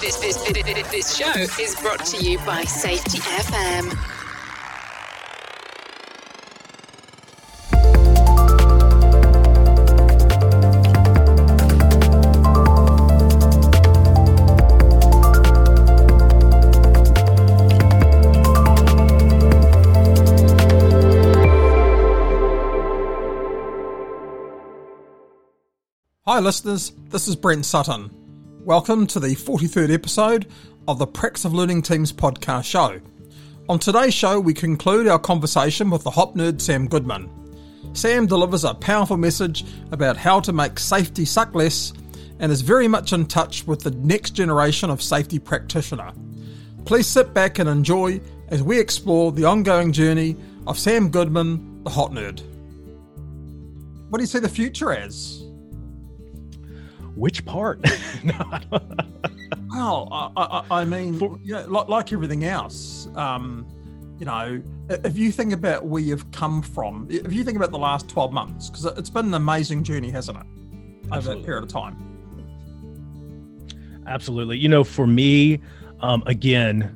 This, this, this, show is brought to you by Safety FM. Hi, listeners. This is Brent Sutton. Welcome to the 43rd episode of the Practice of Learning Teams podcast show. On today's show, we conclude our conversation with the hop nerd Sam Goodman. Sam delivers a powerful message about how to make safety suck less and is very much in touch with the next generation of safety practitioner. Please sit back and enjoy as we explore the ongoing journey of Sam Goodman, the hop nerd. What do you see the future as? Which part? Well, I, I, I mean, yeah, like, like everything else, um, you know, if you think about where you've come from, if you think about the last 12 months, because it's been an amazing journey, hasn't it? Over Absolutely. that period of time. Absolutely. You know, for me, um, again,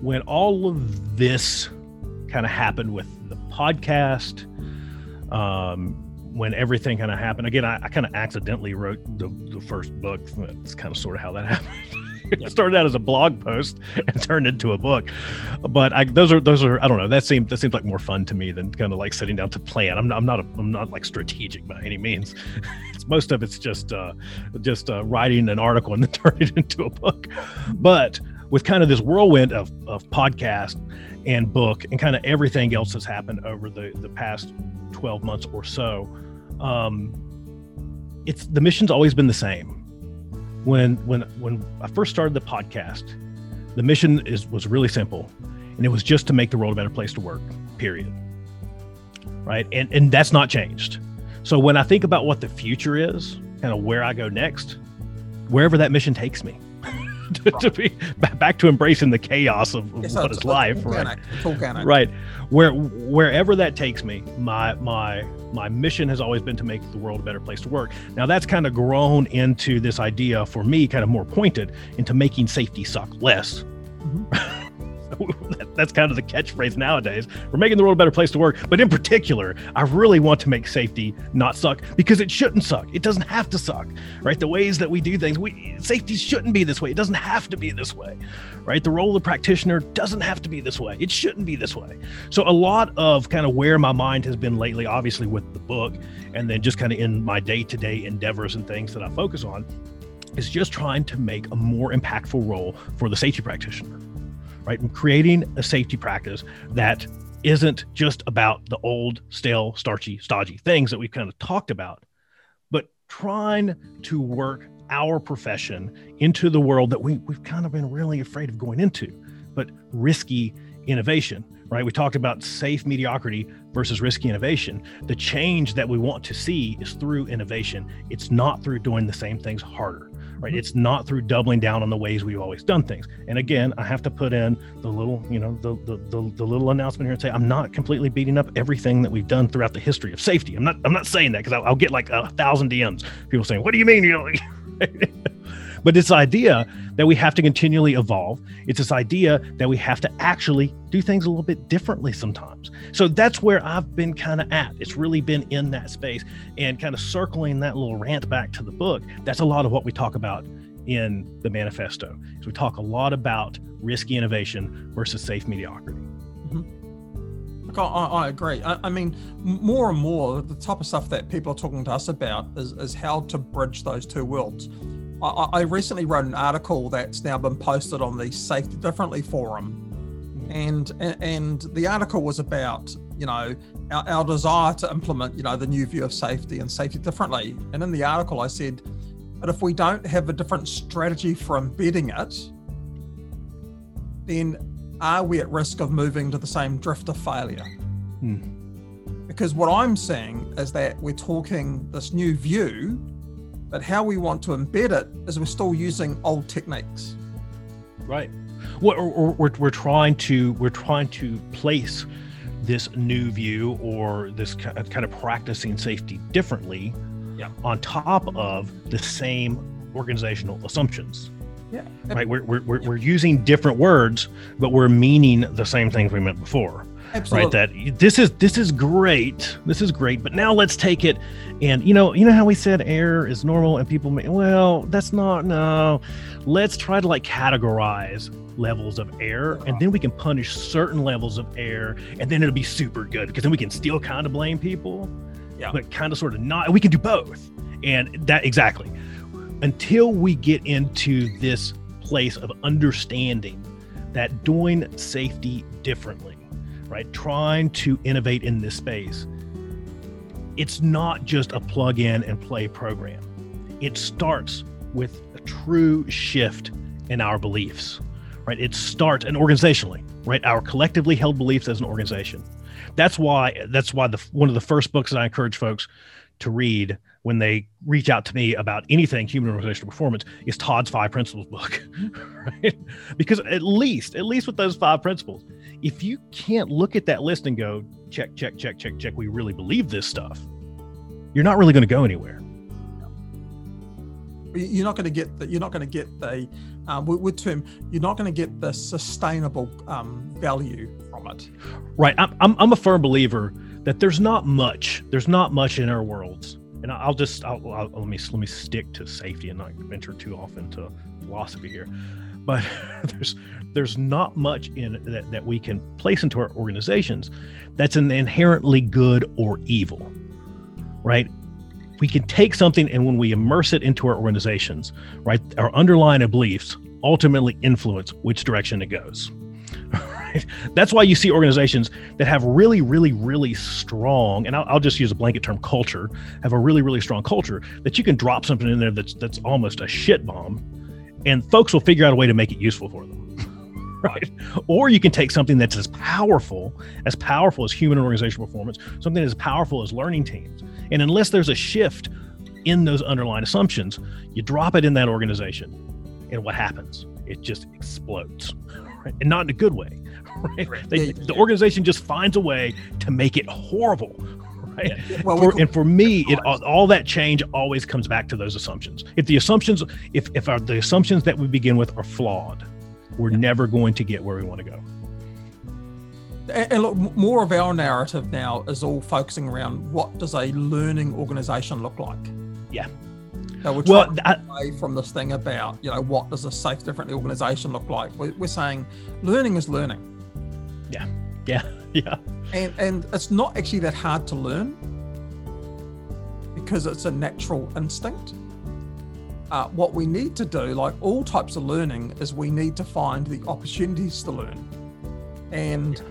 when all of this kind of happened with the podcast, um, when everything kind of happened, again, I, I kind of accidentally wrote the, the first book. That's kind of sort of how that happened. it started out as a blog post and turned into a book. But I, those are those are I don't know. That seems that seems like more fun to me than kind of like sitting down to plan. I'm not I'm not a, I'm not like strategic by any means. It's most of it's just uh, just uh, writing an article and then turn it into a book. But with kind of this whirlwind of of podcast and book and kind of everything else that's happened over the the past 12 months or so um it's the mission's always been the same. When when when i first started the podcast the mission is was really simple and it was just to make the world a better place to work period. Right? And and that's not changed. So when i think about what the future is kind of where i go next wherever that mission takes me to, to be back to embracing the chaos of, so what is life right? organic, right. Where wherever that takes me my my my mission has always been to make the world a better place to work. Now that's kind of grown into this idea for me kind of more pointed into making safety suck less. That, that's kind of the catchphrase nowadays. We're making the world a better place to work. But in particular i really want to make safety not suck because it shouldn't suck. It doesn't have to suck right? The ways that we do things we safety shouldn't be this way. It doesn't have to be this way right? The role of the practitioner doesn't have to be this way. It shouldn't be this way. So a lot of kind of where my mind has been lately obviously with the book and then just kind of in my day-to-day endeavors and things that i focus on is just trying to make a more impactful role for the safety practitioner right? And creating a safety practice that isn't just about the old stale starchy stodgy things that we've kind of talked about but trying to work our profession into the world that we, we've kind of been really afraid of going into but risky innovation right? We talked about safe mediocrity versus risky innovation. The change that we want to see is through innovation. It's not through doing the same things harder right? Mm-hmm. It's not through doubling down on the ways we've always done things. And again i have to put in the little you know the the, the, the little announcement here and say i'm not completely beating up everything that we've done throughout the history of safety. I'm not i'm not saying that because I'll, I'll get like a thousand dms people saying what do you mean you know but this idea that we have to continually evolve it's this idea that we have to actually do things a little bit differently sometimes. So that's where i've been kind of at. It's really been in that space and kind of circling that little rant back to the book. That's a lot of what we talk about in the manifesto so we talk a lot about risky innovation versus safe mediocrity. Mm-hmm. I, I I agree. I, I mean, more and more, the type of stuff that people are talking to us about is, is how to bridge those two worlds. I, I recently wrote an article that's now been posted on the Safety Differently forum, and and, and the article was about you know our, our desire to implement you know the new view of safety and safety differently. And in the article, I said, but if we don't have a different strategy for embedding it, then are we at risk of moving to the same drift of failure? Hmm. Because what I'm seeing is that we're talking this new view, but how we want to embed it is we're still using old techniques. right we're, we're, we're, we're trying to we're trying to place this new view or this kind of practicing safety differently Yeah. on top of the same organizational assumptions Yeah. Right. We're, we're, we're, we're using different words, but we're meaning the same things we meant before. Absolutely. Right. That this is this is great. This is great. But now let's take it and you know, you know how we said air is normal and people may well, that's not no. Let's try to like categorize levels of air and uh-huh. then we can punish certain levels of air and then it'll be super good because then we can still kind of blame people. Yeah. But kind of sort of not we can do both. And that exactly. Until we get into this place of understanding that doing safety differently right? Trying to innovate in this space. It's not just a plug in and play program. It starts with a true shift in our beliefs, right? It starts and organizationally, right? Our collectively held beliefs as an organization. That's why that's why the one of the first books that I encourage folks to read when they reach out to me about anything human organizational performance is Todd's five principles book, right? Because at least, at least with those five principles, if you can't look at that list and go, check, check, check, check, check, we really believe this stuff, you're not really going to go anywhere. You're not going to get the, you're not going to get the um, with, term you're not going to get the sustainable um, value from it. Right. I'm, I'm, I'm a firm believer that there's not much there's not much in our worlds and I'll just I'll, I'll, let me let me stick to safety and not venture too off into philosophy here. But there's there's not much in that, that we can place into our organizations that's an inherently good or evil, right? We can take something and when we immerse it into our organizations, right, our underlying beliefs ultimately influence which direction it goes. Right? That's why you see organizations that have really, really, really strong, and I'll, I'll, just use a blanket term, culture, have a really, really strong culture that you can drop something in there that's that's almost a shit bomb, and folks will figure out a way to make it useful for them. right? Or you can take something that's as powerful, as powerful as human organizational performance, something as powerful as learning teams, and unless there's a shift in those underlying assumptions, you drop it in that organization, and what happens? It just explodes, right? and not in a good way right? They, the organization just finds a way to make it horrible. Right. Yeah. Well, for, and for me, it all, all, that change always comes back to those assumptions. If the assumptions, if if our, the assumptions that we begin with are flawed, we're yeah. never going to get where we want to go. And, and look, more of our narrative now is all focusing around what does a learning organization look like? Yeah. So we're well, I, away from this thing about you know what does a safe, different organization look like? We're, we're saying learning is learning yeah. Yeah. Yeah. And and it's not actually that hard to learn because it's a natural instinct. Uh, what we need to do, like all types of learning, is we need to find the opportunities to learn. And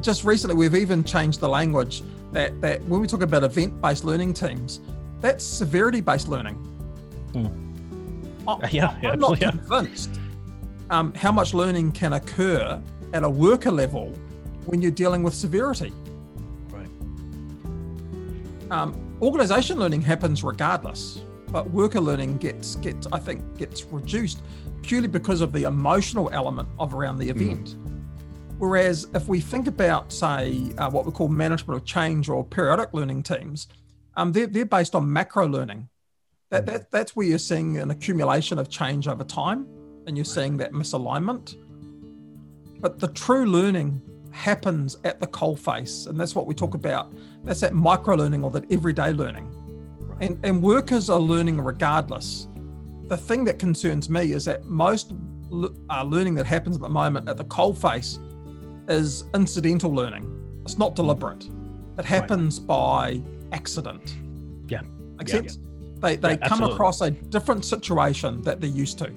just recently, we've even changed the language that, that when we talk about event based learning teams, that's severity based learning. Mm. I, yeah, I'm not yeah. convinced um, how much learning can occur at a worker level when you're dealing with severity. Right. Um, organization learning happens regardless, but worker learning gets gets I think gets reduced purely because of the emotional element of around the event. Mm. Whereas if we think about, say, uh, what we call management of change or periodic learning teams, um, they're, they're based on macro learning. That, that, that's where you're seeing an accumulation of change over time and you're seeing that misalignment. But the true learning happens at the coalface. And that's what we talk about. That's that micro learning or that everyday learning. Right. And, and workers are learning regardless. The thing that concerns me is that most uh, learning that happens at the moment at the coalface is incidental learning. It's not deliberate. It happens right. by accident. Yeah. Makes yeah. sense? They, they yeah, come across a different situation that they're used to.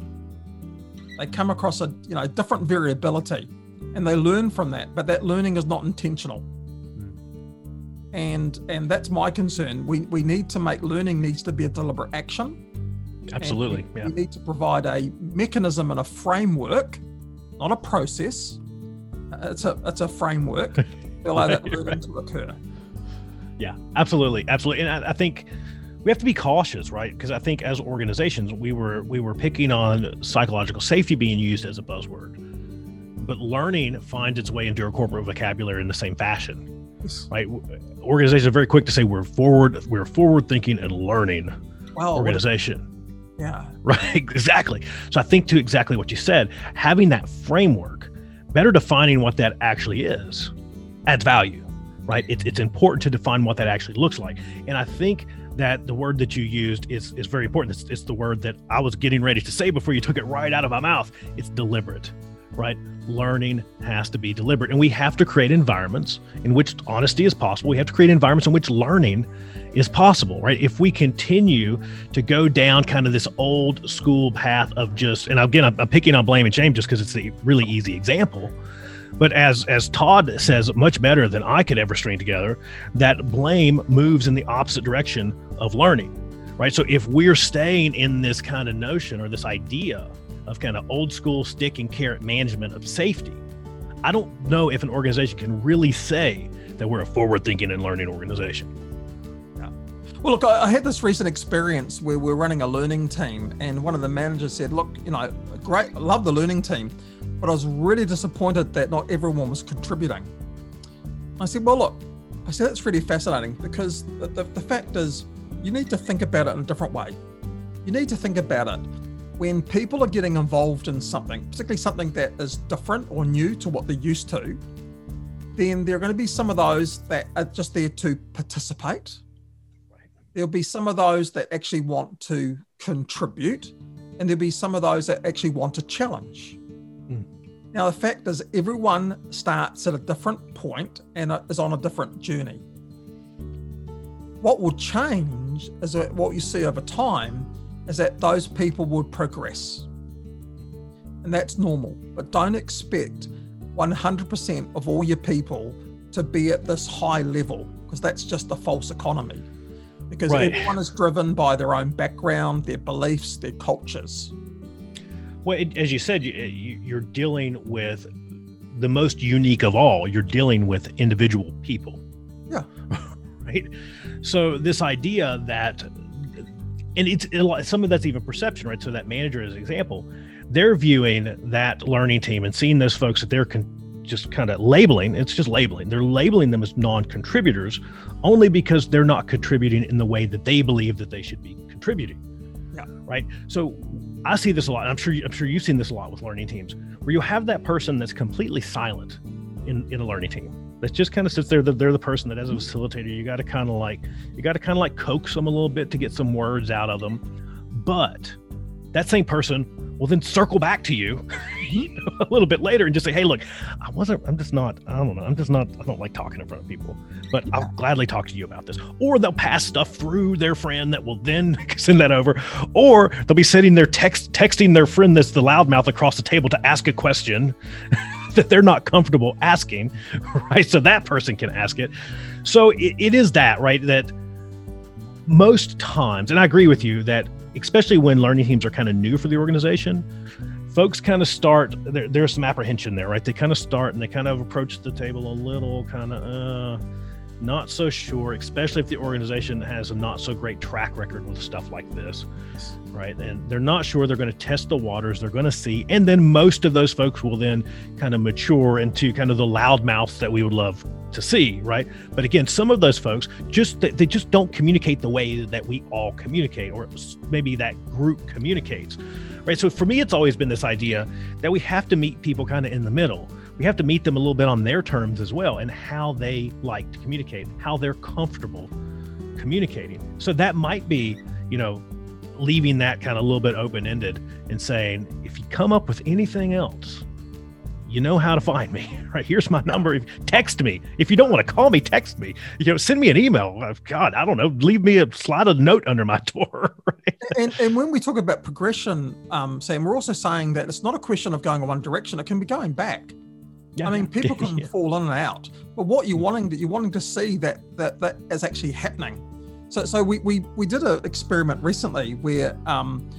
They come across a you know different variability and they learn from that but that learning is not intentional. Mm. and and that's my concern. We we need to make learning needs to be a deliberate action. Absolutely we, yeah. we need to provide a mechanism and a framework not a process. It's a it's a framework to allow that learning right. to occur. Yeah absolutely absolutely. And I, I think we have to be cautious right? Because i think as organizations we were we were picking on psychological safety being used as a buzzword but learning finds its way into our corporate vocabulary in the same fashion right organizations are very quick to say we're forward we're forward thinking and learning well, organization Yeah. Right. Exactly. So I think to exactly what you said, having that framework, better defining what that actually is, adds value. Right. It's it's important to define what that actually looks like. And I think that the word that you used is is very important. It's, it's the word that I was getting ready to say before you took it right out of my mouth. It's deliberate, right? Learning has to be deliberate, and we have to create environments in which honesty is possible. We have to create environments in which learning is possible, right? If we continue to go down kind of this old school path of just, and again, I'm, I'm picking on blame and shame just because it's a really easy example. But as as Todd says much better than I could ever string together, that blame moves in the opposite direction of learning. Right. So if we're staying in this kind of notion or this idea of kind of old school stick and carrot management of safety, I don't know if an organization can really say that we're a forward thinking and learning organization. Yeah. Well, look, I had this recent experience where we're running a learning team, and one of the managers said, Look, you know, great, I love the learning team, but I was really disappointed that not everyone was contributing. I said, Well, look, I said, that's really fascinating because the, the, the fact is, you need to think about it in a different way. You need to think about it when people are getting involved in something, particularly something that is different or new to what they're used to, then there are going to be some of those that are just there to participate there'll be some of those that actually want to contribute, and there'll be some of those that actually want to challenge. Mm. Now, the fact is, everyone starts at a different point and is on a different journey. What will change is that what you see over time is that those people would progress. And that's normal, but don't expect 100% of all your people to be at this high level because that's just a false economy because right. everyone is driven by their own background, their beliefs, their cultures. Well, it, as you said, you, you're dealing with the most unique of all. You're dealing with individual people. Yeah. right. So this idea that, and it's it, some of that's even perception, right? So that manager, as an example, they're viewing that learning team and seeing those folks that they're con- just kind of labeling it's just labeling. They're labeling them as non-contributors only because they're not contributing in the way that they believe that they should be contributing. Yeah. right? So i see this a lot i'm sure i'm sure you've seen this a lot with learning teams where you have that person that's completely silent in in a learning team that just kind of sits there they're the person that as a facilitator you got to kind of like you got to kind of like coax them a little bit to get some words out of them but that same person will then circle back to you, you know, a little bit later and just say, "Hey, look, I wasn't. I'm just not. I don't know. I'm just not. I don't like talking in front of people, but yeah. I'll gladly talk to you about this." Or they'll pass stuff through their friend that will then send that over, or they'll be sitting there text texting their friend that's the loudmouth across the table to ask a question. that they're not comfortable asking, right? So that person can ask it. So it, it is that, right? That most times, and I agree with you that especially when learning teams are kind of new for the organization, folks kind of start there, there's some apprehension there right they kind of start and they kind of approach the table a little kind of uh not so sure especially if the organization has a not so great track record with stuff like this right? And they're not sure they're going to test the waters they're going to see and then most of those folks will then kind of mature into kind of the loud mouths that we would love to see right? But again some of those folks just they just don't communicate the way that we all communicate or maybe that group communicates right? So for me it's always been this idea that we have to meet people kind of in the middle we have to meet them a little bit on their terms as well and how they like to communicate how they're comfortable communicating. So that might be you know leaving that kind of a little bit open ended and saying if you come up with anything else you know how to find me right? Here's my number. Text me. If you don't want to call me text me. You know send me an email. Uh, god i don't know. Leave me a slide of note under my door right? and, and when we talk about progression um, sam we're also saying that it's not a question of going in one direction. It can be going back yeah. I mean, people can yeah. fall in and out, but what you're wanting that you're wanting to see that that that is actually happening. So, so we we we did an experiment recently where um,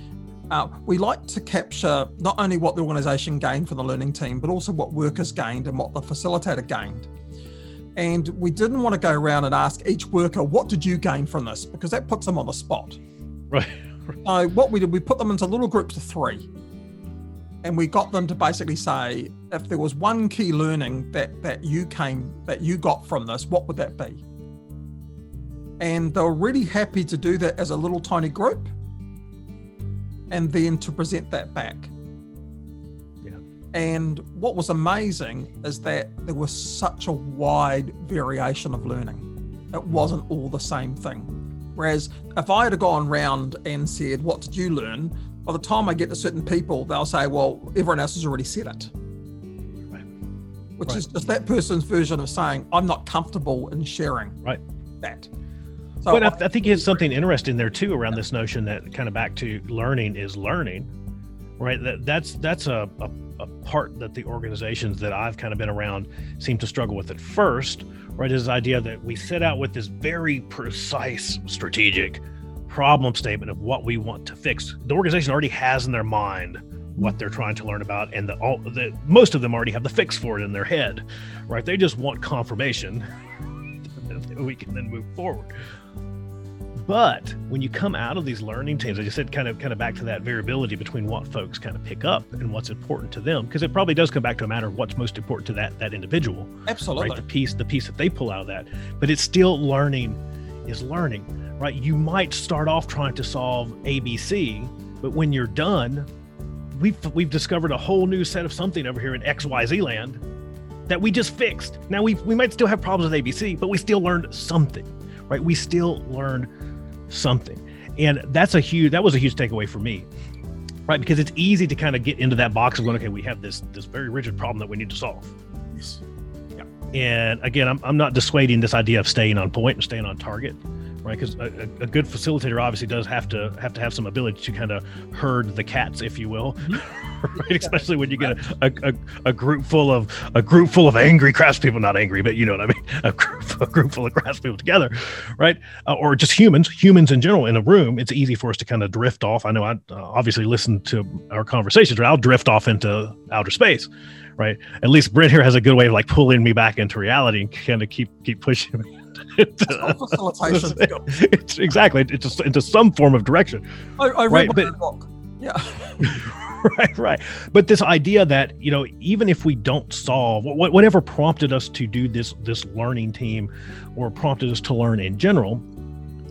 uh, we like to capture not only what the organisation gained from the learning team, but also what workers gained and what the facilitator gained. And we didn't want to go around and ask each worker, "What did you gain from this?" Because that puts them on the spot. Right. So what we did, we put them into little groups of three, and we got them to basically say, if there was one key learning that that you came that you got from this, what would that be? And they were really happy to do that as a little tiny group. and then to present that back. Yeah. And what was amazing is that there was such a wide variation of learning. It wasn't all the same thing. Whereas if I had gone round and said, What did you learn? By the time I get to certain people, they'll say, Well, everyone else has already said it. Right. Which Right. is just that person's version of saying, I'm not comfortable in sharing Right. that. So but I, I- think it's something interesting there too around this notion that kind of back to learning is learning, right? That that's that's a, a, a part that the organizations that I've kind of been around seem to struggle with at first, right? Is this idea that we set out with this very precise strategic problem statement of what we want to fix. The organization already has in their mind what they're trying to learn about, and the all the most of them already have the fix for it in their head, right? They just want confirmation that we can then move forward. But when you come out of these learning teams, I just said kind of kind of back to that variability between what folks kind of pick up and what's important to them, because it probably does come back to a matter of what's most important to that that individual, absolutely. right? The piece, the piece that they pull out of that. But it's still learning is learning, right? You might start off trying to solve ABC, but when you're done, we've we've discovered a whole new set of something over here in XYZ land that we just fixed. Now we we might still have problems with ABC, but we still learned something, right? We still learned something. And that's a huge that was a huge takeaway for me. Right? Because it's easy to kind of get into that box of going, okay, we have this this very rigid problem that we need to solve. Yes. Yeah. And again, I'm, I'm not dissuading this idea of staying on point and staying on target, right? Because a, a, good facilitator obviously does have to have to have some ability to kind of herd the cats, if you will, right? Especially when you get a, a, a, group full of a group full of angry craftspeople, not angry, but you know what I mean, a group, a group full of craftspeople together, right? Uh, or just humans, humans in general in a room. It's easy for us to kind of drift off. I know I uh, obviously listen to our conversations, right? I'll drift off into outer space right? At least Brent here has a good way of like pulling me back into reality and kind of keep keep pushing me. Facilitation it's exactly it's just into some form of direction, I, I read Right, but- book. Yeah. right? Right. But this idea that you know, even if we don't solve wh- wh- whatever prompted us to do this this learning team, or prompted us to learn in general,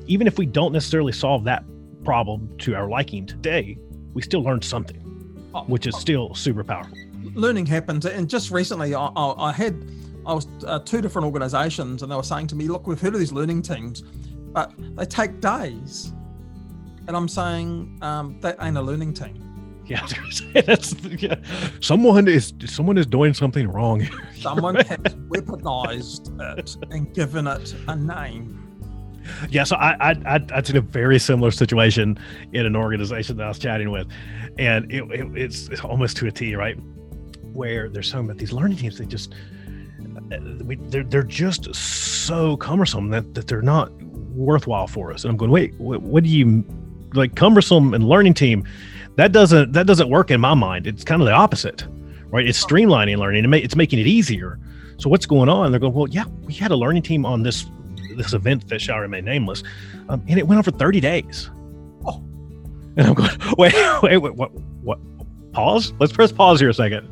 even if we don't necessarily solve that problem to our liking today, we still learned something, Oh, which is oh. still super powerful. learning happens and just recently i, I, I had i was uh, two different organizations and they were saying to me look we've heard of these learning teams but they take days and i'm saying um, that ain't a learning team Yeah, that's yeah. someone is someone is doing something wrong. someone has weaponized it and given it a name yeah, so I, I I I'd in a very similar situation in an organization that I was chatting with, and it, it, it's, it's almost to a T, right? Where there's some of these learning teams, they just we, they're they're just so cumbersome that that they're not worthwhile for us. And I'm going, wait, what, what do you like? Cumbersome and learning team, that doesn't that doesn't work in my mind. It's kind of the opposite, right? It's streamlining learning. It's making it easier. So what's going on? They're going, well, yeah, we had a learning team on this this event that shall remain nameless, um, and it went on for 30 days. Oh. And I'm going, wait, wait, wait, what, what? Pause. Let's press pause here a second.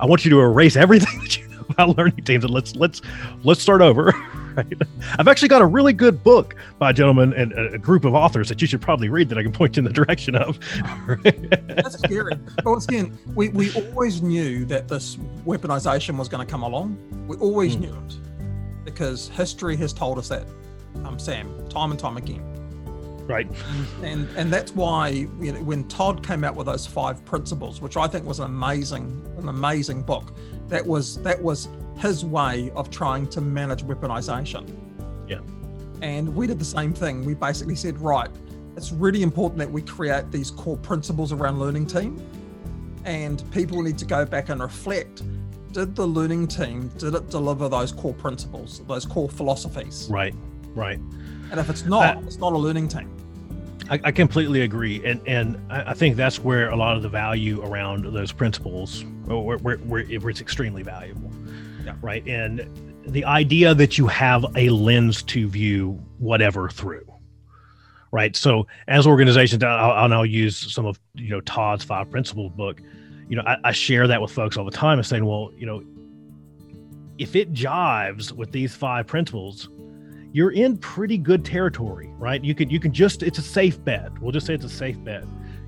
I want you to erase everything that you about learning teams, and let's let's let's start over. Right? I've actually got a really good book by a gentleman and a group of authors that you should probably read that I can point you in the direction of. that's scary but once again we, we always knew that this weaponization was going to come along we always Mm. knew it because history has told us that um, sam time and time again right. and and that's why you know, when Todd came out with those five principles, which I think was an amazing an amazing book, that was that was his way of trying to manage weaponization. Yeah. And we did the same thing. We basically said, right, it's really important that we create these core principles around learning team, and people need to go back and reflect. Did the learning team did it deliver those core principles, those core philosophies? Right. Right. And if it's not, Uh, it's not a learning team. I, I completely agree, and and I think that's where a lot of the value around those principles, or where, where, where it's extremely valuable, Yeah. right? And the idea that you have a lens to view whatever through, right? So as organizations, I'll, I'll use some of you know Todd's five principles book. You know, I, I share that with folks all the time, and saying, well, you know, if it jives with these five principles, you're in pretty good territory, right? You can you can just it's a safe bet. We'll just say it's a safe bet.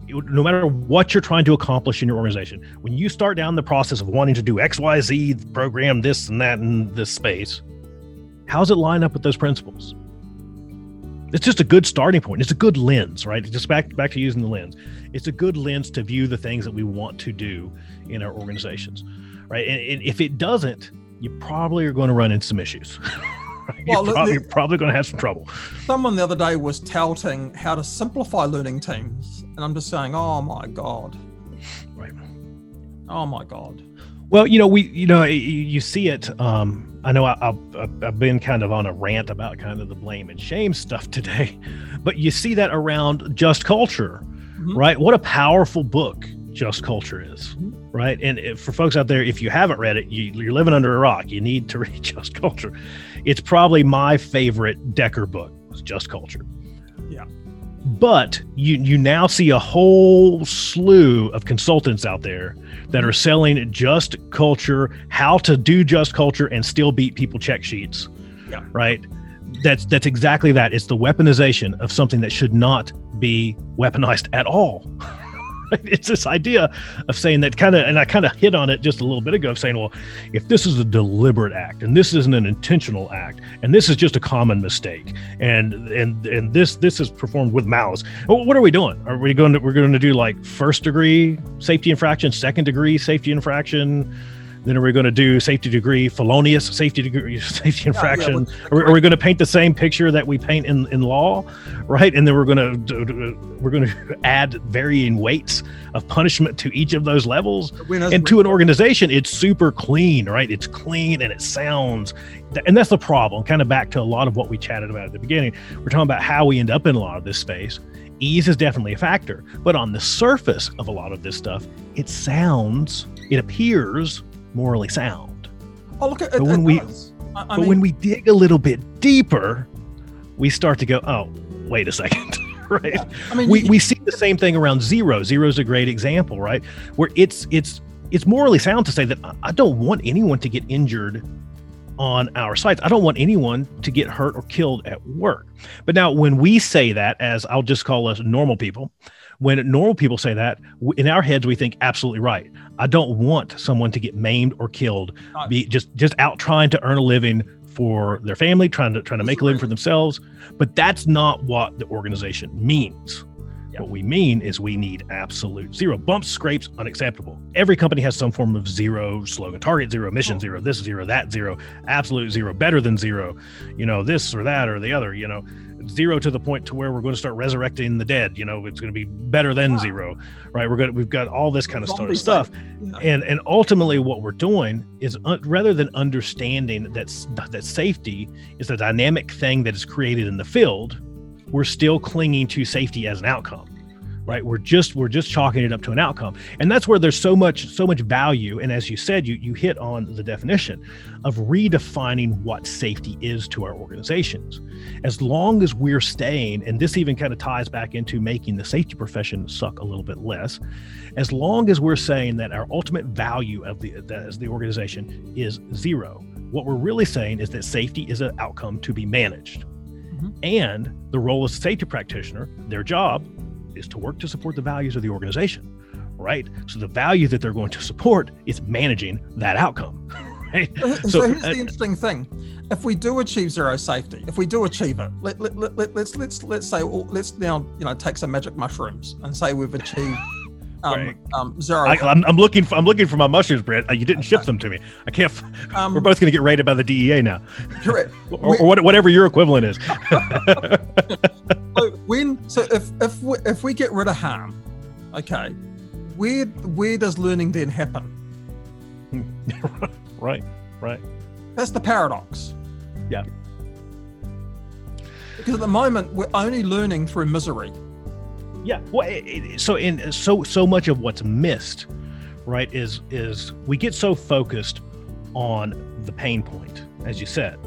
no matter what you're trying to accomplish in your organization, when you start down the process of wanting to do X, Y, Z program, this and that in this space, how does it line up with those principles? It's just a good starting point. It's a good lens, right? Just back back to using the lens. It's a good lens to view the things that we want to do in our organizations, right? And if it doesn't, you probably are going to run into some issues. Well, you're, probably, probably going to have some trouble. Someone the other day was touting how to simplify learning teams, and I'm just saying, oh my god, right? Oh my god. Well, you know, we, you know, you, you see it. Um, I know I, have I've been kind of on a rant about kind of the blame and shame stuff today, but you see that around just culture, mm-hmm. right? What a powerful book just culture is, mm-hmm. right? And if, for folks out there, if you haven't read it, you, you're living under a rock. You need to read just culture. It's probably my favorite Dekker book. it's Just culture. Yeah but you you now see a whole slew of consultants out there that are selling just culture how to do just culture and still beat people check sheets yeah. right that's that's exactly that it's the weaponization of something that should not be weaponized at all it's this idea of saying that kind of, and I kind of hit on it just a little bit ago, of saying, well, if this is a deliberate act and this isn't an intentional act, and this is just a common mistake, and and and this this is performed with malice, what are we doing? Are we going to we're going to do like first degree safety infraction, second degree safety infraction? Then are we going to do safety degree felonious safety degree safety infraction? Yeah, yeah, are, we, are, we, going to paint the same picture that we paint in, in law, right? And then we're going to we're going to add varying weights of punishment to each of those levels. And to an organization, it's super clean, right? It's clean and it sounds, and that's the problem. Kind of back to a lot of what we chatted about at the beginning. We're talking about how we end up in a lot of this space ease is definitely a factor but on the surface of a lot of this stuff it sounds it appears morally sound. Oh, look at but when we, I, I but mean, when we dig a little bit deeper, we start to go, oh, wait a second. right? Yeah. I mean, we, you, we see the same thing around zero. Zero is a great example, right? Where it's it's it's morally sound to say that I don't want anyone to get injured on our sites. I don't want anyone to get hurt or killed at work. But now, when we say that, as I'll just call us normal people, when normal people say that, in our heads, we think absolutely right. I don't want someone to get maimed or killed, be just just out trying to earn a living for their family, trying to trying to make a living for themselves. But that's not what the organization means. What we mean is we need absolute zero bumps, scrapes, unacceptable. Every company has some form of zero slogan, target zero, mission zero, this zero, that zero, absolute zero, better than zero, you know, this or that or the other, you know zero to the point to where we're going to start resurrecting the dead. You know, it's going to be better than zero, right? We're going to, we've got all this kind of stuff, stuff. Yeah. and and ultimately what we're doing is uh, rather than understanding that that safety is a dynamic thing that is created in the field, we're still clinging to safety as an outcome right? We're just we're just chalking it up to an outcome. And that's where there's so much so much value. And as you said you you hit on the definition of redefining what safety is to our organizations. As long as we're staying and this even kind of ties back into making the safety profession suck a little bit less as long as we're saying that our ultimate value of the as the organization is zero what we're really saying is that safety is an outcome to be managed mm-hmm. and the role a safety practitioner their job is to work to support the values of the organization, right? So the value that they're going to support is managing that outcome. Right? So, so here's uh, the interesting thing: if we do achieve zero safety, if we do achieve it, let, let, let, let, let's let's let's say let's now you know take some magic mushrooms and say we've achieved um, um, zero. I, am looking for I'm looking for my mushrooms, Brent. Uh, you didn't ship them to me. I can't. Um, we're both going to get raided by the DEA now. Correct. or, or, whatever your equivalent is. so when so if if we, if we get rid of harm, okay, where where does learning then happen? right. Right. That's the paradox. Yeah. Because at the moment we're only learning through misery. Yeah. Well, it, it, so in so so much of what's missed, right, is is we get so focused on the pain point, as you said,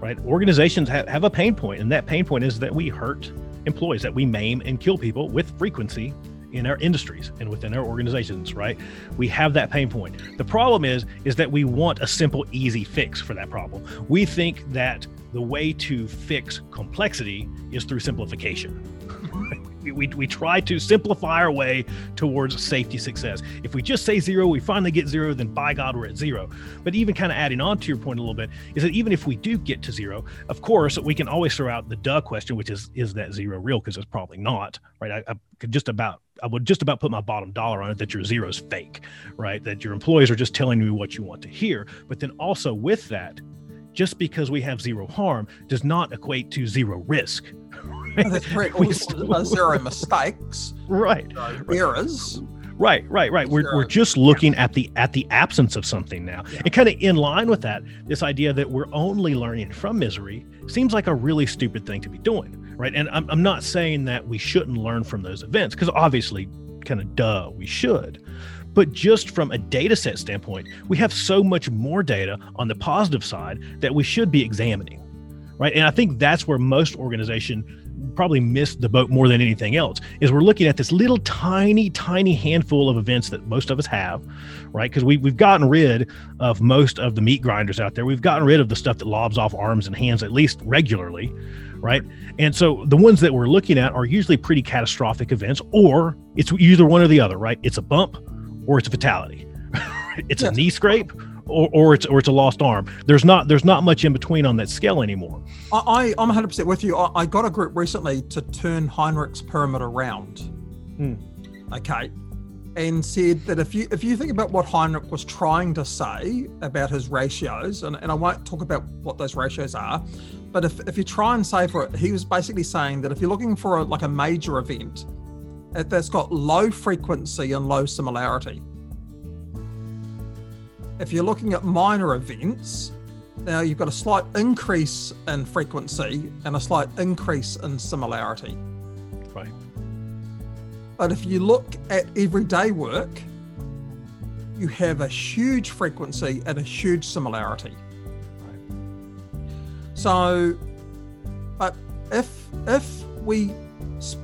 right? Organizations have, have a pain point, and that pain point is that we hurt employees, that we maim and kill people with frequency in our industries and within our organizations right we have that pain point the problem is is that we want a simple easy fix for that problem we think that the way to fix complexity is through simplification We, we, try to simplify our way towards safety success. If we just say zero, we finally get zero, then by God, we're at zero. But even kind of adding on to your point a little bit is that even if we do get to zero, of course, we can always throw out the duh question, which is, is that zero real? Because it's probably not, right? I, I could just about I would just about put my bottom dollar on it that your zero is fake, right? That your employees are just telling you what you want to hear. But then also with that, just because we have zero harm does not equate to zero risk. Right? That's correct. We still, zero mistakes. Right. errors. Right, right, right. We're, we're just looking at the at the absence of something now. Yeah. And kind of in line with that, this idea that we're only learning from misery seems like a really stupid thing to be doing. Right. And I'm, I'm not saying that we shouldn't learn from those events, because obviously, kind of duh, we should. But just from a data set standpoint, we have so much more data on the positive side that we should be examining. Right. And I think that's where most organization probably missed the boat more than anything else is we're looking at this little tiny tiny handful of events that most of us have right? Because we, we've gotten rid of most of the meat grinders out there. We've gotten rid of the stuff that lobs off arms and hands at least regularly right? And so the ones that we're looking at are usually pretty catastrophic events or it's either one or the other right? It's a bump or it's a fatality. It's yes. a knee scrape or, or it's or it's a lost arm. There's not there's not much in between on that scale anymore. I, I am 100 percent with you. I, I, got a group recently to turn Heinrich's pyramid around. Hmm. Okay, and said that if you if you think about what Heinrich was trying to say about his ratios, and, and I won't talk about what those ratios are, but if, if you try and say for it, he was basically saying that if you're looking for a, like a major event that's got low frequency and low similarity, if you're looking at minor events, now you've got a slight increase in frequency and a slight increase in similarity. Right. But if you look at everyday work, you have a huge frequency and a huge similarity. Right. So, but if if we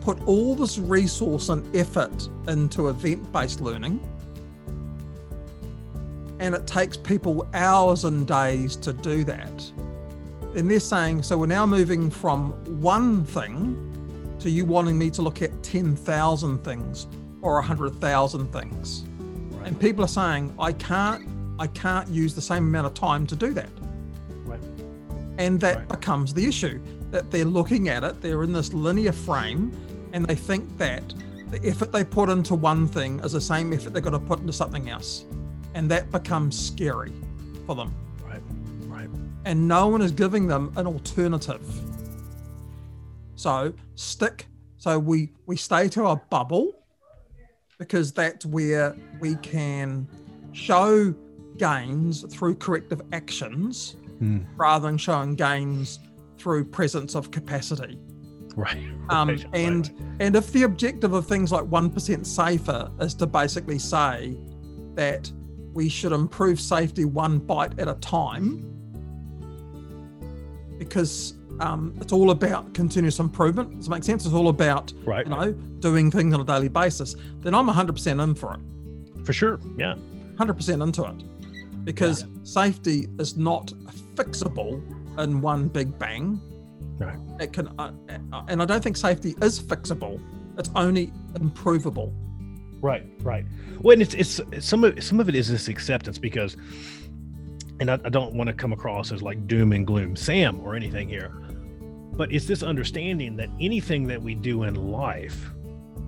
put all this resource and effort into event-based learning, and it takes people hours and days to do that. And they're saying, so we're now moving from one thing to you wanting me to look at 10,000 things or 100,000 things. Right. And people are saying, I can't, I can't use the same amount of time to do that. Right. And that right. becomes the issue that they're looking at it, they're in this linear frame, and they think that the effort they put into one thing is the same effort they've got to put into something else and that becomes scary for them. Right, right. And no one is giving them an alternative. So stick. So we we stay to our bubble because that's where we can show gains through corrective actions mm. rather than showing gains through presence of capacity. Right. Um, right, and right. and if the objective of things like one percent safer is to basically say that we should improve safety one bite at a time because um, it's all about continuous improvement. Does it make sense? It's all about right. you know doing things on a daily basis. Then I'm 100% in for it. For sure, yeah, 100% into it because yeah. safety is not fixable in one big bang. Right. It can, uh, uh, and I don't think safety is fixable. It's only improvable. Right, right. Well, and it's it's some of some of it is this acceptance because, and I, I don't want to come across as like doom and gloom Sam or anything here, but it's this understanding that anything that we do in life,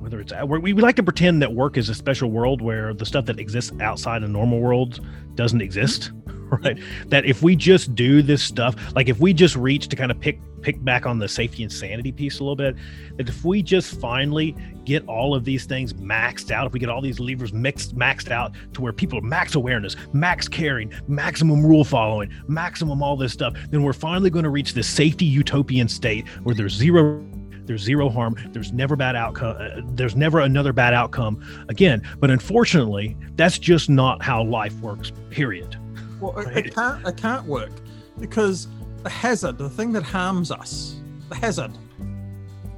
whether it's we, we like to pretend that work is a special world where the stuff that exists outside of normal worlds doesn't exist right? That if we just do this stuff, like if we just reach to kind of pick pick back on the safety and sanity piece a little bit, that if we just finally get all of these things maxed out, if we get all these levers mixed maxed out to where people are max awareness, max caring, maximum rule following, maximum all this stuff, then we're finally going to reach this safety utopian state where there's zero there's zero harm there's never bad outcome uh, there's never another bad outcome again but unfortunately that's just not how life works period well, it, it can't. It can't work because the hazard, the thing that harms us, the hazard.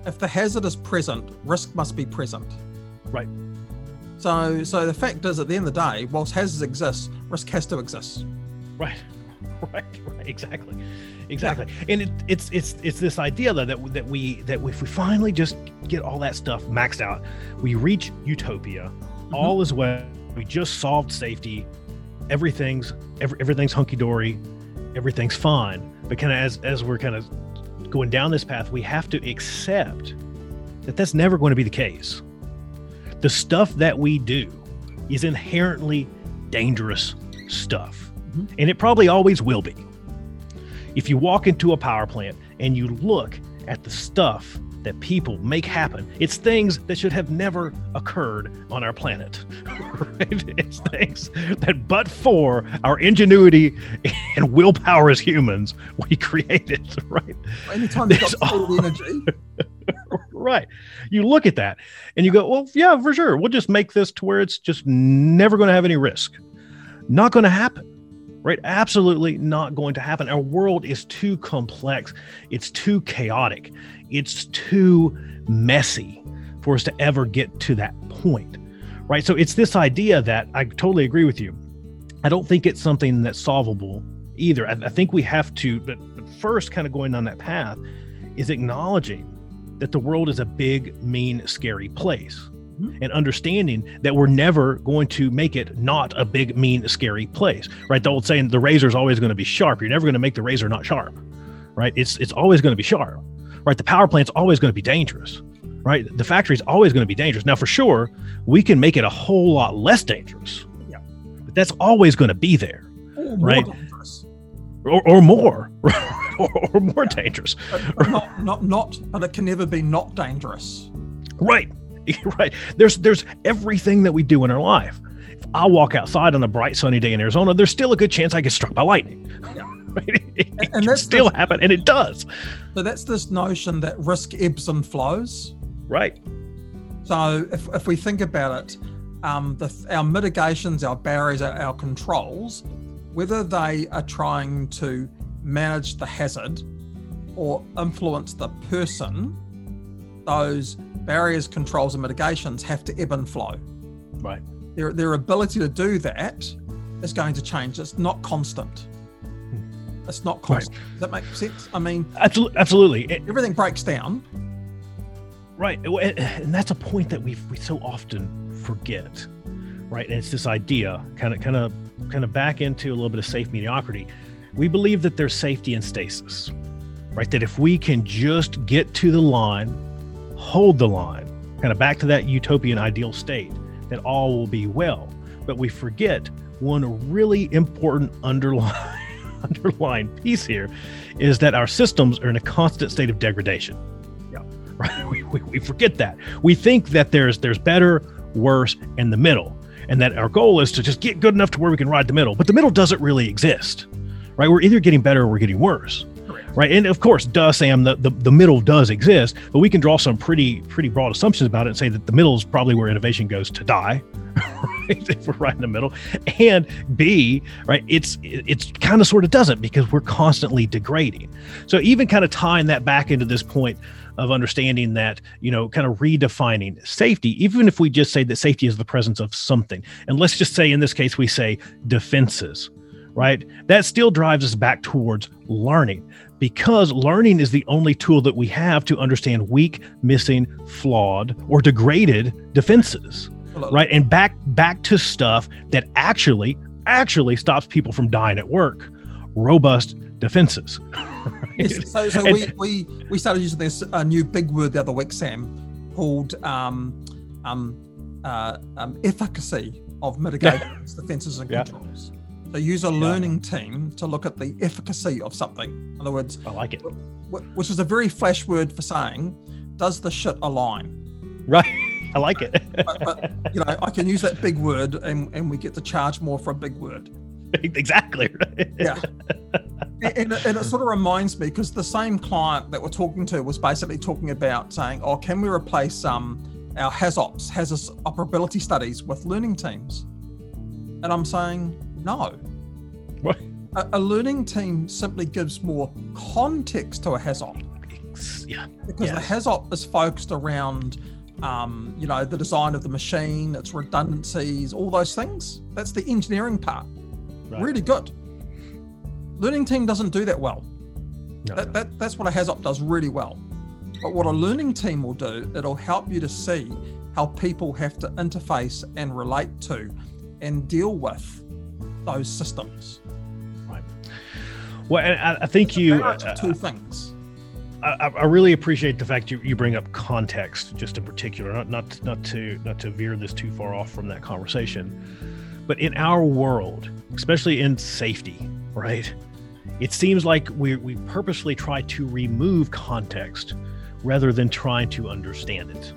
If the hazard is present, risk must be present. Right. So, so the fact is, at the end of the day, whilst hazards exist, risk has to exist. Right. Right. Right. Exactly. Exactly. And it, it's it's it's this idea though that that we that if we finally just get all that stuff maxed out we reach utopia. All is well. We just solved safety. Everything's every, everything's hunky-dory. Everything's fine. But kind of as as we're kind of going down this path we have to accept that that's never going to be the case. The stuff that we do is inherently dangerous stuff. Mhm. and it probably always will be if you walk into a power plant and you look at the stuff that people make happen, it's things that should have never occurred on our planet. right? It's things that, but for our ingenuity and willpower as humans, we created. Right? Anytime you've got stored energy, Right. You look at that and you go, well, yeah, for sure. We'll just make this to where it's just never going to have any risk. Not going to happen. Right? Absolutely not going to happen. Our world is too complex. It's too chaotic. It's too messy for us to ever get to that point. Right? So it's this idea that I totally agree with you. I don't think it's something that's solvable either. I, I think we have to, but, but first, kind of going down that path, is acknowledging that the world is a big, mean, scary place. Mhm. And understanding that we're never going to make it not a big, mean, scary place, right? The old saying, the razor is always going to be sharp. You're never going to make the razor not sharp, right? It's it's always going to be sharp, right? The power plant's always going to be dangerous, right? The factory's always going to be dangerous. Now, for sure, we can make it a whole lot less dangerous, Yeah. but that's always going to be there, or Right. or, or more, or, or more dangerous. But not, not, not, but it can never be not dangerous. Right. Right. There's there's everything that we do in our life. If I walk outside on a bright sunny day in Arizona, there's still a good chance I get struck by lightning. Right? It, And- and can that's still the- happen, and it does. So that's this notion that risk ebbs and flows. Right. So if, if we think about it, um, the, our mitigations, our barriers, our, our controls, whether they are trying to manage the hazard or influence the person, those barriers, controls, and mitigations have to ebb and flow. Right. Their, their ability to do that is going to change. It's not constant. Hmm. It's not constant. Does that make sense? I mean, Absolutely. Absolutely. It- everything breaks down. Right, and and that's a point that we we so often forget, right? And it's this idea, kind of, kind of, kind of back into a little bit of safe mediocrity. We believe that there's safety in stasis, right? That if we can just get to the line, hold the line, kind of back to that utopian ideal state, that all will be well. But we forget one really important underlying underlying piece here is that our systems are in a constant state of degradation Yeah. right we, we, we forget that we think that there's there's better worse and the middle and that our goal is to just get good enough to where we can ride the middle but the middle doesn't really exist right we're either getting better or we're getting worse. Right? And of course duh sam the, the, the middle does exist but we can draw some pretty pretty broad assumptions about it and say that the middle is probably where innovation goes to die if we're right in the middle. And b right it's it's kind of sort of doesn't because we're constantly degrading. So even kind of tying that back into this point of understanding that you know kind of redefining safety even if we just say that safety is the presence of something and let's just say in this case we say defenses right? That still drives us back towards learning because learning is the only tool that we have to understand weak missing flawed or degraded defenses right? And back back to stuff that actually actually stops people from dying at work. Robust defenses. Yes, so so And- we, we we started using this uh, new big word the other week, Sam, called um, um, uh, um, efficacy of mitigations, defenses, and Yeah. controls. Use a learning team to look at the efficacy of something. In other words, i like it which is a very flash word for saying, does the shit align? right i like it But, but you know, I can use that big word, and, and we get to charge more for a big word. exactly right Yeah. and, and, it, sort of reminds me because the same client that we're talking to was basically talking about saying, "Oh, can we replace um, our HAZOPs, hazardous operability studies, with learning teams?" And I'm saying, no. Right. A, a learning team simply gives more context to a HAZOP yeah because the Yes. HAZOP is focused around, um, you know, the design of the machine, its redundancies, all those things. That's the engineering part. Right. Really good. Learning team doesn't do that well. No, that, no. that, that's what a HAZOP does really well. But what a learning team will do, it'll help you to see how people have to interface and relate to and deal with those systems. Right. Well, and I, I think you. Uh, two things. I, I really appreciate the fact you, you bring up context, just in particular, not not not to not to veer this too far off from that conversation, but in our world, especially in safety, right? It seems like we we purposely try to remove context rather than trying to understand it.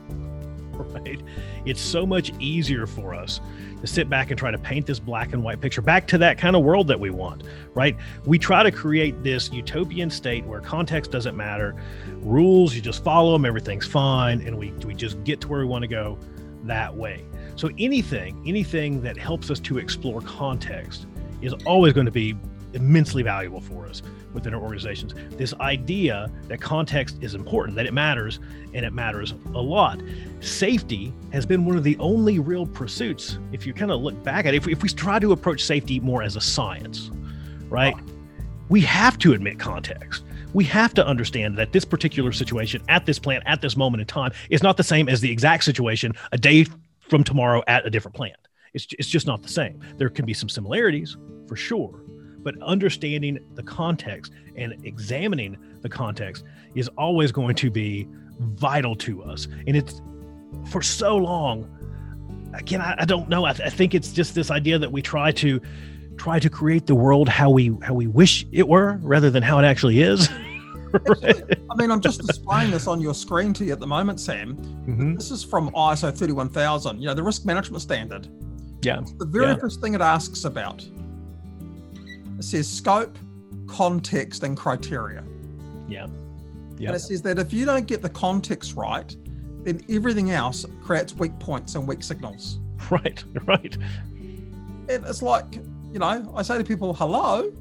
Right? It's so much easier for us to sit back and try to paint this black and white picture back to that kind of world that we want, right? We try to create this utopian state where context doesn't matter, rules, you just follow them, everything's fine, and we, we just get to where we want to go that way. So anything, anything that helps us to explore context is always going to be immensely valuable for us within our organizations. This idea that context is important, that it matters, and it matters a lot. Safety has been one of the only real pursuits. If you kind of look back at it, if we, if we try to approach safety more as a science, right? We have to admit context. We have to understand that this particular situation at this plant at this moment in time is not the same as the exact situation a day from tomorrow at a different plant. It's, it's just not the same. There can be some similarities for sure, but understanding the context and examining the context is always going to be vital to us. And it's for so long. Again, I, I don't know. I, th- I think it's just this idea that we try to try to create the world how we how we wish it were rather than how it actually is. I mean, I'm just displaying this on your screen to you at the moment, Sam. Mhm. This is from ISO 31000, you know, the risk management standard. Yeah. The very Yeah. first thing it asks about it says scope, context, and criteria. Yeah. And Yeah. it says that if you don't get the context right, then everything else creates weak points and weak signals. Right. Right. And it's like, you know, I say to people, hello.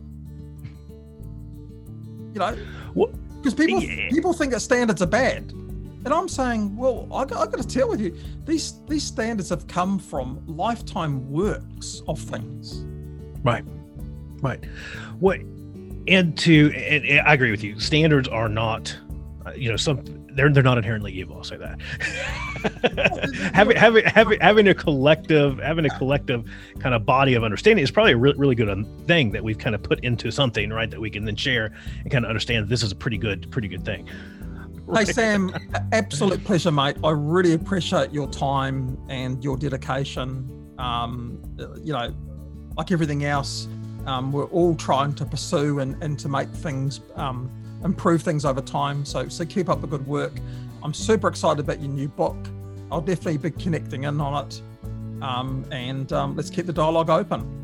You know, because people yeah. people think that standards are bad. And I'm saying, well, I, got- I got to tell with you, these these standards have come from lifetime works of things. Right. Right. What and to and, and I agree with you. Standards are not uh, you know some they're they're not inherently evil, I'll say that. having having having having a collective having a collective kind of body of understanding is probably a re- really good um, thing that we've kind of put into something, right? That we can then share and kind of understand this is a pretty good pretty good thing. Hey Sam, absolute pleasure, mate. I really appreciate your time and your dedication. Um, you know, like everything else, um, we're all trying to pursue and, and to make things um, improve things over time. So so keep up the good work. I'm super excited about your new book. I'll definitely be connecting in on it. Um, and um, let's keep the dialogue open.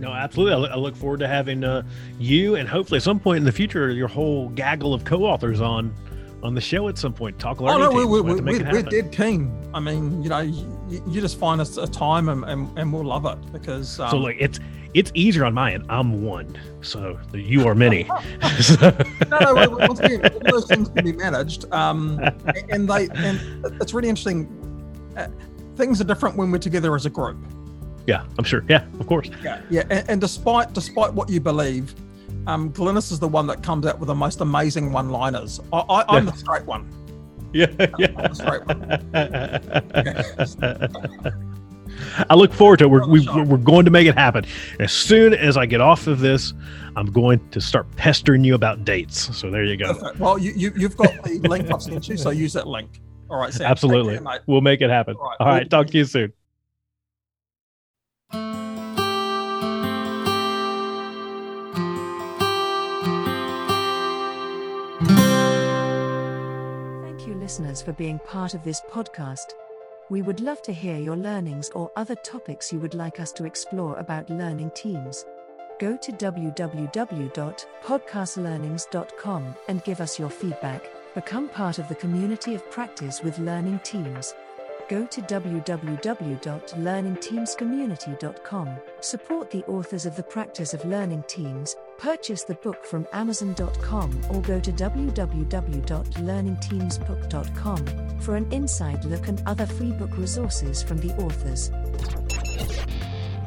No, absolutely. I look, forward to having uh, you and hopefully at some point in the future your whole gaggle of co-authors on on the show at some point. Talk Oh learning no, we, teams. we, We'll we, to make we're, we're dead keen. I mean, you know, you, you just find us a time and, and, and we'll love it because. Um, So like it's it's easier on my end. I'm one, so you are many. No, no, once again, all those things can be managed, um, and they and it's really interesting. Uh, things are different when we're together as a group. yeah, I'm sure. Yeah, of course. Yeah, yeah, and, and despite despite what you believe, um, Glynis is the one that comes out with the most amazing one-liners. I, I, I'm the straight one. Yeah, yeah. the straight one. I look forward to it. We're, we, we're going to make it happen. As soon as I get off of this, I'm going to start pestering you about dates. So there you go. Perfect. Well, you, you you've got the link I've sent you, so use that link. All right, Sam. Absolutely. care. We'll make it happen. All right. All right. Talk to you soon. Listeners, for being part of this podcast. We would love to hear your learnings or other topics you would like us to explore about learning teams. Go to www.podcastlearnings.com and give us your feedback. Become part of the community of practice with learning teams. Go to www.learningteamscommunity.com. Support the authors of the practice of learning teams. Purchase the book from Amazon.com or go to www.learningteamsbook.com for an inside look and other free book resources from the authors.